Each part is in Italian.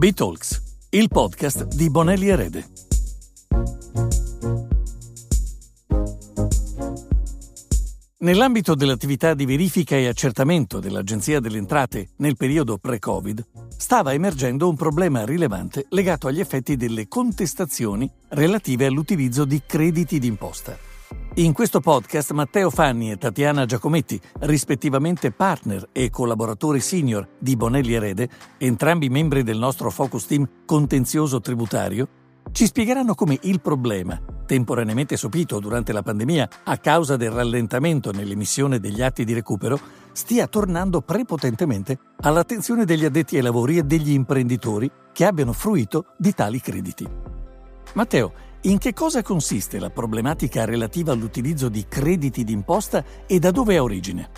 B-Talks, il podcast di Bonelli Erede. Nell'ambito dell'attività di verifica e accertamento dell'Agenzia delle Entrate nel periodo pre-Covid, stava emergendo un problema rilevante legato agli effetti delle contestazioni relative all'utilizzo di crediti d'imposta. In questo podcast Matteo Fanni e Tatiana Giacometti, rispettivamente partner e collaboratori senior di Bonelli Erede, entrambi membri del nostro focus team contenzioso tributario, ci spiegheranno come il problema, temporaneamente sopito durante la pandemia a causa del rallentamento nell'emissione degli atti di recupero, stia tornando prepotentemente all'attenzione degli addetti ai lavori e degli imprenditori che abbiano fruito di tali crediti. Matteo, in che cosa consiste la problematica relativa all'utilizzo di crediti d'imposta e da dove ha origine?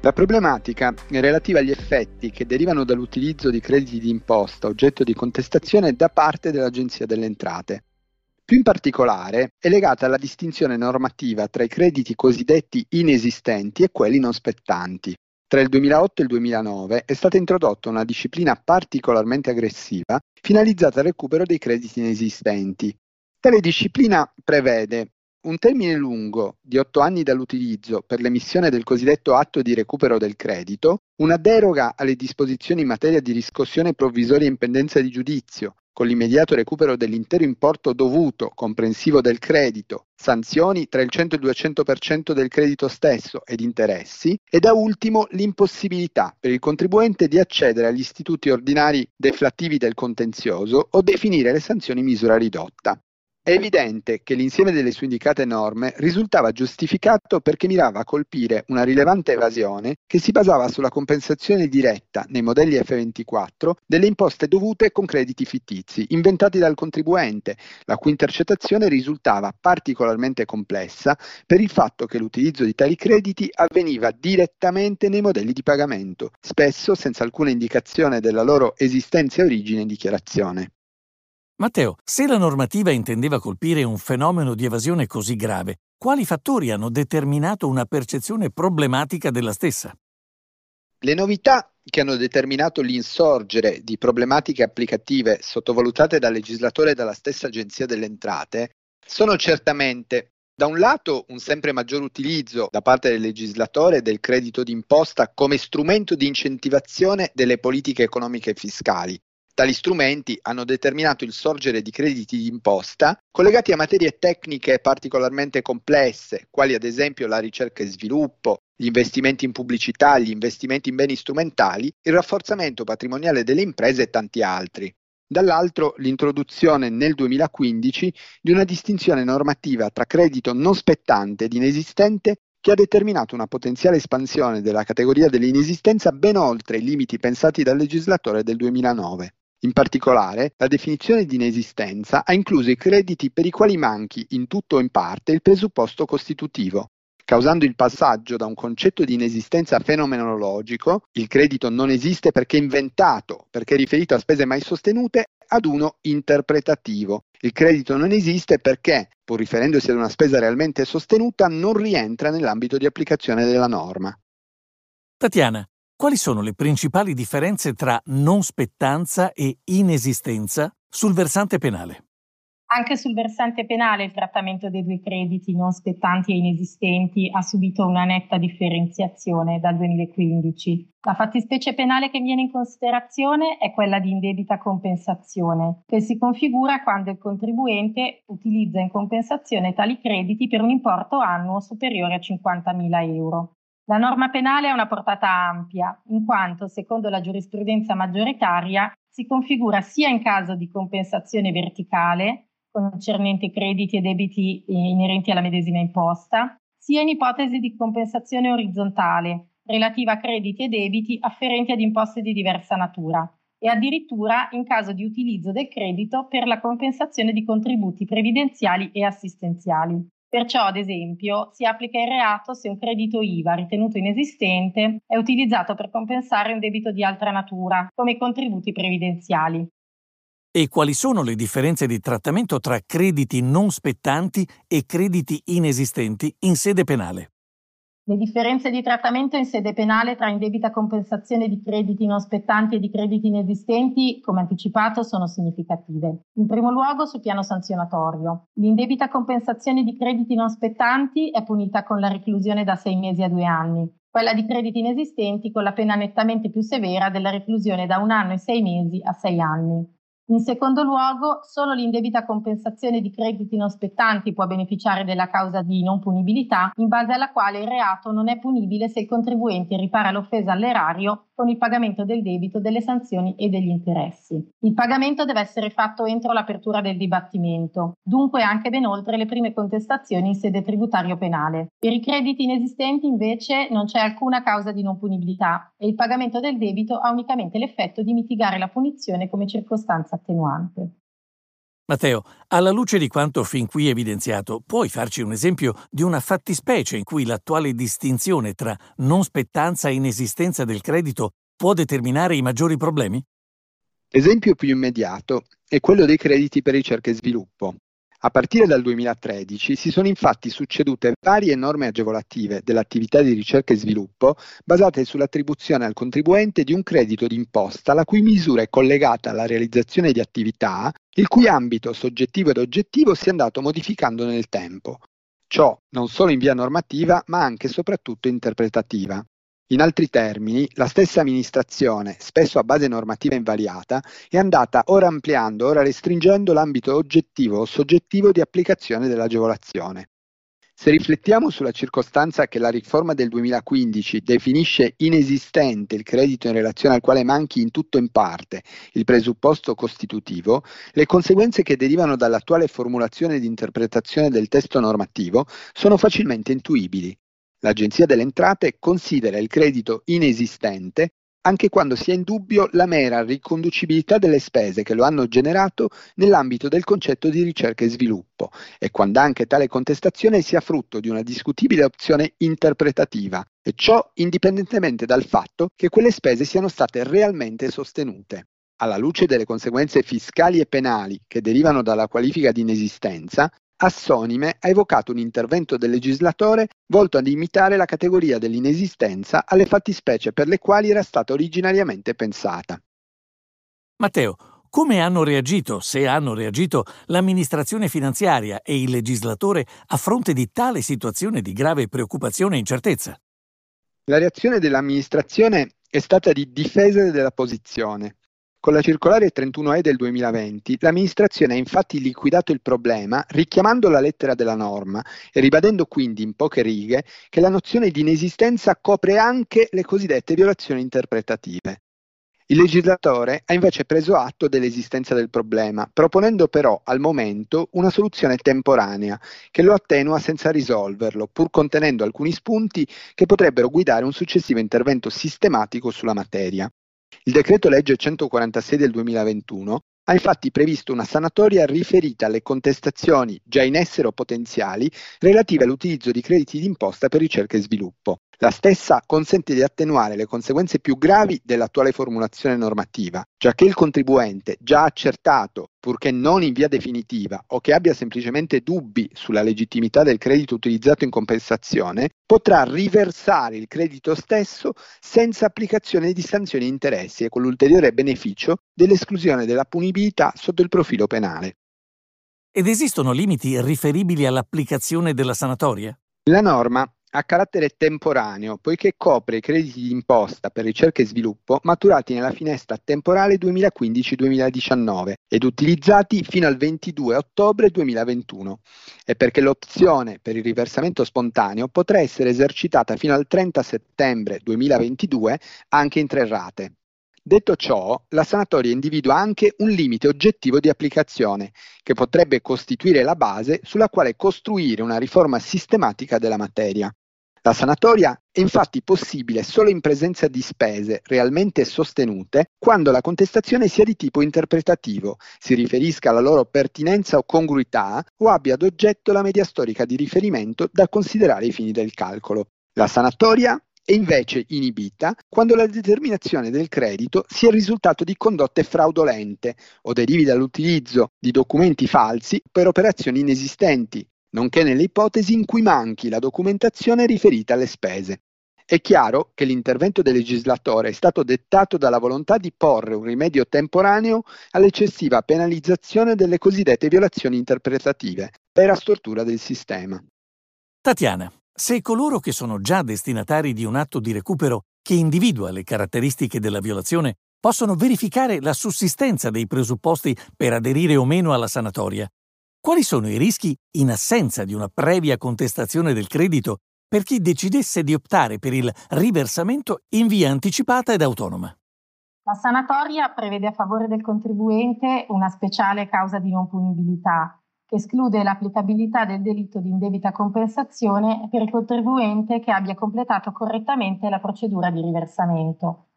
La problematica è relativa agli effetti che derivano dall'utilizzo di crediti d'imposta oggetto di contestazione da parte dell'Agenzia delle Entrate. Più in particolare è legata alla distinzione normativa tra i crediti cosiddetti inesistenti e quelli non spettanti. Tra il 2008 e il 2009 è stata introdotta una disciplina particolarmente aggressiva finalizzata al recupero dei crediti inesistenti, Tale disciplina prevede un termine lungo di otto anni dall'utilizzo per l'emissione del cosiddetto atto di recupero del credito, una deroga alle disposizioni in materia di riscossione provvisoria in pendenza di giudizio, con l'immediato recupero dell'intero importo dovuto, comprensivo del credito, sanzioni tra il 100 e il 200% del credito stesso ed interessi, e da ultimo l'impossibilità per il contribuente di accedere agli istituti ordinari deflattivi del contenzioso o definire le sanzioni misura ridotta. È evidente che l'insieme delle sue indicate norme risultava giustificato perché mirava a colpire una rilevante evasione che si basava sulla compensazione diretta nei modelli F24 delle imposte dovute con crediti fittizi inventati dal contribuente, la cui intercettazione risultava particolarmente complessa per il fatto che l'utilizzo di tali crediti avveniva direttamente nei modelli di pagamento, spesso senza alcuna indicazione della loro esistenza e origine in dichiarazione. Matteo, se la normativa intendeva colpire un fenomeno di evasione così grave, quali fattori hanno determinato una percezione problematica della stessa? Le novità che hanno determinato l'insorgere di problematiche applicative sottovalutate dal legislatore e dalla stessa Agenzia delle Entrate sono certamente da un lato un sempre maggior utilizzo da parte del legislatore del credito d'imposta come strumento di incentivazione delle politiche economiche e fiscali, Tali strumenti hanno determinato il sorgere di crediti d'imposta collegati a materie tecniche particolarmente complesse, quali ad esempio la ricerca e sviluppo, gli investimenti in pubblicità, gli investimenti in beni strumentali, il rafforzamento patrimoniale delle imprese e tanti altri. Dall'altro l'introduzione nel 2015 di una distinzione normativa tra credito non spettante ed inesistente che ha determinato una potenziale espansione della categoria dell'inesistenza ben oltre i limiti pensati dal legislatore del 2009. In particolare, la definizione di inesistenza ha incluso i crediti per i quali manchi, in tutto o in parte, il presupposto costitutivo, causando il passaggio da un concetto di inesistenza fenomenologico, il credito non esiste perché inventato, perché riferito a spese mai sostenute, ad uno interpretativo. Il credito non esiste perché, pur riferendosi ad una spesa realmente sostenuta, non rientra nell'ambito di applicazione della norma. Tatiana, quali sono le principali differenze tra non spettanza e inesistenza sul versante penale? Anche sul versante penale il trattamento dei due crediti non spettanti e inesistenti ha subito una netta differenziazione dal 2015. La fattispecie penale che viene in considerazione è quella di indebita compensazione, che si configura quando il contribuente utilizza in compensazione tali crediti per un importo annuo superiore a 50.000 euro. La norma penale ha una portata ampia, in quanto, secondo la giurisprudenza maggioritaria, si configura sia in caso di compensazione verticale, concernente crediti e debiti inerenti alla medesima imposta, sia in ipotesi di compensazione orizzontale, relativa a crediti e debiti afferenti ad imposte di diversa natura, e addirittura in caso di utilizzo del credito per la compensazione di contributi previdenziali e assistenziali. Perciò, ad esempio, si applica il reato se un credito IVA ritenuto inesistente è utilizzato per compensare un debito di altra natura, come i contributi previdenziali. E quali sono le differenze di trattamento tra crediti non spettanti e crediti inesistenti in sede penale? Le differenze di trattamento in sede penale tra indebita compensazione di crediti non spettanti e di crediti inesistenti, come anticipato, sono significative. In primo luogo sul piano sanzionatorio. L'indebita compensazione di crediti non spettanti è punita con la reclusione da sei mesi a due anni, quella di crediti inesistenti con la pena nettamente più severa della reclusione da un anno e sei mesi a sei anni. In secondo luogo, solo l'indebita compensazione di crediti non spettanti può beneficiare della causa di non punibilità, in base alla quale il reato non è punibile se il contribuente ripara l'offesa all'erario con il pagamento del debito, delle sanzioni e degli interessi. Il pagamento deve essere fatto entro l'apertura del dibattimento, dunque anche ben oltre le prime contestazioni in sede tributario penale. Per i crediti inesistenti invece non c'è alcuna causa di non punibilità e il pagamento del debito ha unicamente l'effetto di mitigare la punizione come circostanza attenuante. Matteo, alla luce di quanto fin qui evidenziato, puoi farci un esempio di una fattispecie in cui l'attuale distinzione tra non spettanza e inesistenza del credito può determinare i maggiori problemi? L'esempio più immediato è quello dei crediti per ricerca e sviluppo. A partire dal 2013 si sono infatti succedute varie norme agevolative dell'attività di ricerca e sviluppo basate sull'attribuzione al contribuente di un credito d'imposta la cui misura è collegata alla realizzazione di attività il cui ambito soggettivo ed oggettivo si è andato modificando nel tempo. Ciò non solo in via normativa ma anche e soprattutto interpretativa. In altri termini, la stessa amministrazione, spesso a base normativa invariata, è andata ora ampliando, ora restringendo l'ambito oggettivo o soggettivo di applicazione dell'agevolazione. Se riflettiamo sulla circostanza che la riforma del 2015 definisce inesistente il credito in relazione al quale manchi in tutto o in parte il presupposto costitutivo, le conseguenze che derivano dall'attuale formulazione di interpretazione del testo normativo sono facilmente intuibili. L'Agenzia delle Entrate considera il credito inesistente anche quando sia in dubbio la mera riconducibilità delle spese che lo hanno generato nell'ambito del concetto di ricerca e sviluppo e quando anche tale contestazione sia frutto di una discutibile opzione interpretativa e ciò indipendentemente dal fatto che quelle spese siano state realmente sostenute. Alla luce delle conseguenze fiscali e penali che derivano dalla qualifica di inesistenza, Assonime ha evocato un intervento del legislatore volto ad imitare la categoria dell'inesistenza alle fattispecie per le quali era stata originariamente pensata. Matteo, come hanno reagito, se hanno reagito, l'amministrazione finanziaria e il legislatore a fronte di tale situazione di grave preoccupazione e incertezza? La reazione dell'amministrazione è stata di difesa della posizione, con la circolare 31E del 2020, l'amministrazione ha infatti liquidato il problema richiamando la lettera della norma e ribadendo quindi in poche righe che la nozione di inesistenza copre anche le cosiddette violazioni interpretative. Il legislatore ha invece preso atto dell'esistenza del problema, proponendo però al momento una soluzione temporanea che lo attenua senza risolverlo, pur contenendo alcuni spunti che potrebbero guidare un successivo intervento sistematico sulla materia. Il decreto legge 146 del 2021 ha infatti previsto una sanatoria riferita alle contestazioni già in essere o potenziali relative all'utilizzo di crediti d'imposta per ricerca e sviluppo. La stessa consente di attenuare le conseguenze più gravi dell'attuale formulazione normativa, giacché il contribuente già accertato, purché non in via definitiva, o che abbia semplicemente dubbi sulla legittimità del credito utilizzato in compensazione, potrà riversare il credito stesso senza applicazione di sanzioni e interessi e con l'ulteriore beneficio dell'esclusione della punibilità sotto il profilo penale. Ed esistono limiti riferibili all'applicazione della sanatoria? La norma ha carattere temporaneo poiché copre i crediti d'imposta per ricerca e sviluppo maturati nella finestra temporale 2015-2019 ed utilizzati fino al 22 ottobre 2021 e perché l'opzione per il riversamento spontaneo potrà essere esercitata fino al 30 settembre 2022 anche in tre rate. Detto ciò, la sanatoria individua anche un limite oggettivo di applicazione, che potrebbe costituire la base sulla quale costruire una riforma sistematica della materia. La sanatoria è infatti possibile solo in presenza di spese realmente sostenute quando la contestazione sia di tipo interpretativo, si riferisca alla loro pertinenza o congruità o abbia ad oggetto la media storica di riferimento da considerare ai fini del calcolo. La sanatoria è invece inibita quando la determinazione del credito sia il risultato di condotte fraudolente o derivi dall'utilizzo di documenti falsi per operazioni inesistenti, nonché nelle ipotesi in cui manchi la documentazione riferita alle spese. È chiaro che l'intervento del legislatore è stato dettato dalla volontà di porre un rimedio temporaneo all'eccessiva penalizzazione delle cosiddette violazioni interpretative, vera stortura del sistema. Tatiana, se coloro che sono già destinatari di un atto di recupero che individua le caratteristiche della violazione possono verificare la sussistenza dei presupposti per aderire o meno alla sanatoria, quali sono i rischi in assenza di una previa contestazione del credito per chi decidesse di optare per il riversamento in via anticipata ed autonoma. La sanatoria prevede a favore del contribuente una speciale causa di non punibilità che esclude l'applicabilità del delitto di indebita compensazione per il contribuente che abbia completato correttamente la procedura di riversamento.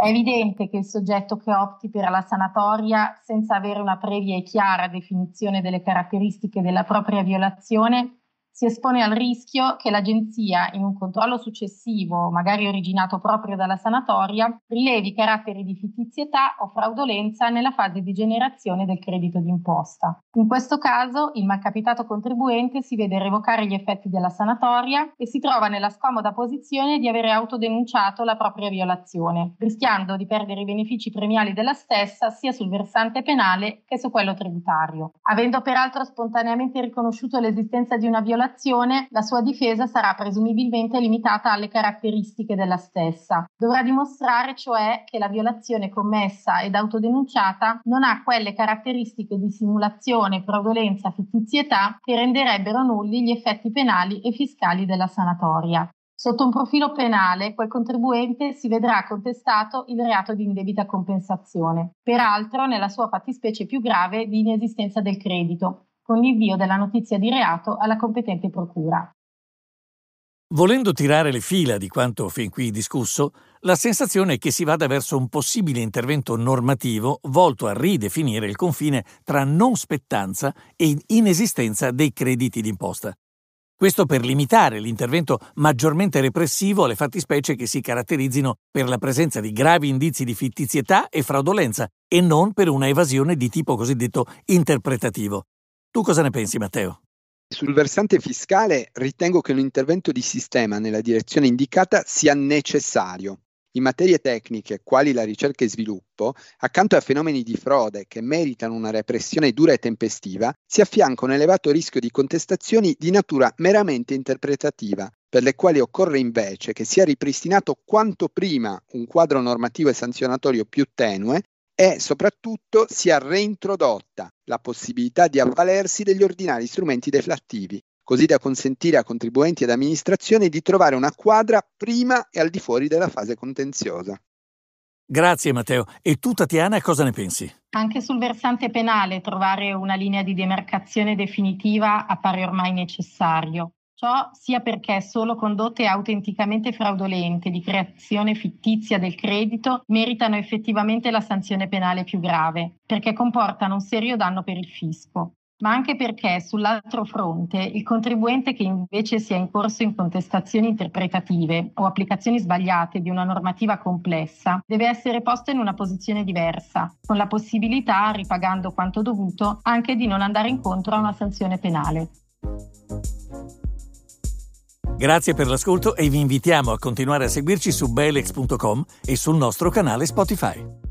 È evidente che il soggetto che opti per la sanatoria senza avere una previa e chiara definizione delle caratteristiche della propria violazione si espone al rischio che l'agenzia, in un controllo successivo, magari originato proprio dalla sanatoria, rilevi caratteri di fittizietà o fraudolenza nella fase di generazione del credito d'imposta. In questo caso, il malcapitato contribuente si vede revocare gli effetti della sanatoria e si trova nella scomoda posizione di avere autodenunciato la propria violazione, rischiando di perdere i benefici premiali della stessa sia sul versante penale che su quello tributario. Avendo peraltro spontaneamente riconosciuto l'esistenza di una violazione, violazione, la sua difesa sarà presumibilmente limitata alle caratteristiche della stessa. Dovrà dimostrare cioè che la violazione commessa ed autodenunciata non ha quelle caratteristiche di simulazione, fraudolenza, fittizietà che renderebbero nulli gli effetti penali e fiscali della sanatoria. Sotto un profilo penale, quel contribuente si vedrà contestato il reato di indebita compensazione, peraltro nella sua fattispecie più grave di inesistenza del credito, con l'invio della notizia di reato alla competente procura. Volendo tirare le fila di quanto fin qui discusso, la sensazione è che si vada verso un possibile intervento normativo volto a ridefinire il confine tra non spettanza e inesistenza dei crediti d'imposta. Questo per limitare l'intervento maggiormente repressivo alle fattispecie che si caratterizzino per la presenza di gravi indizi di fittizietà e fraudolenza e non per una evasione di tipo cosiddetto interpretativo, tu cosa ne pensi, Matteo? Sul versante fiscale ritengo che un intervento di sistema nella direzione indicata sia necessario. In materie tecniche, quali la ricerca e sviluppo, accanto a fenomeni di frode che meritano una repressione dura e tempestiva, si affianca un elevato rischio di contestazioni di natura meramente interpretativa, per le quali occorre invece che sia ripristinato quanto prima un quadro normativo e sanzionatorio più tenue e soprattutto sia reintrodotta la possibilità di avvalersi degli ordinari strumenti deflattivi, così da consentire a contribuenti ed amministrazioni di trovare una quadra prima e al di fuori della fase contenziosa. Grazie Matteo. E tu Tatiana cosa ne pensi? Anche sul versante penale trovare una linea di demarcazione definitiva appare ormai necessario. Ciò sia perché solo condotte autenticamente fraudolente di creazione fittizia del credito meritano effettivamente la sanzione penale più grave, perché comportano un serio danno per il fisco ma anche perché sull'altro fronte il contribuente che invece sia in corso in contestazioni interpretative o applicazioni sbagliate di una normativa complessa deve essere posto in una posizione diversa, con la possibilità, ripagando quanto dovuto, anche di non andare incontro a una sanzione penale. Grazie per l'ascolto e vi invitiamo a continuare a seguirci su belex.com e sul nostro canale Spotify.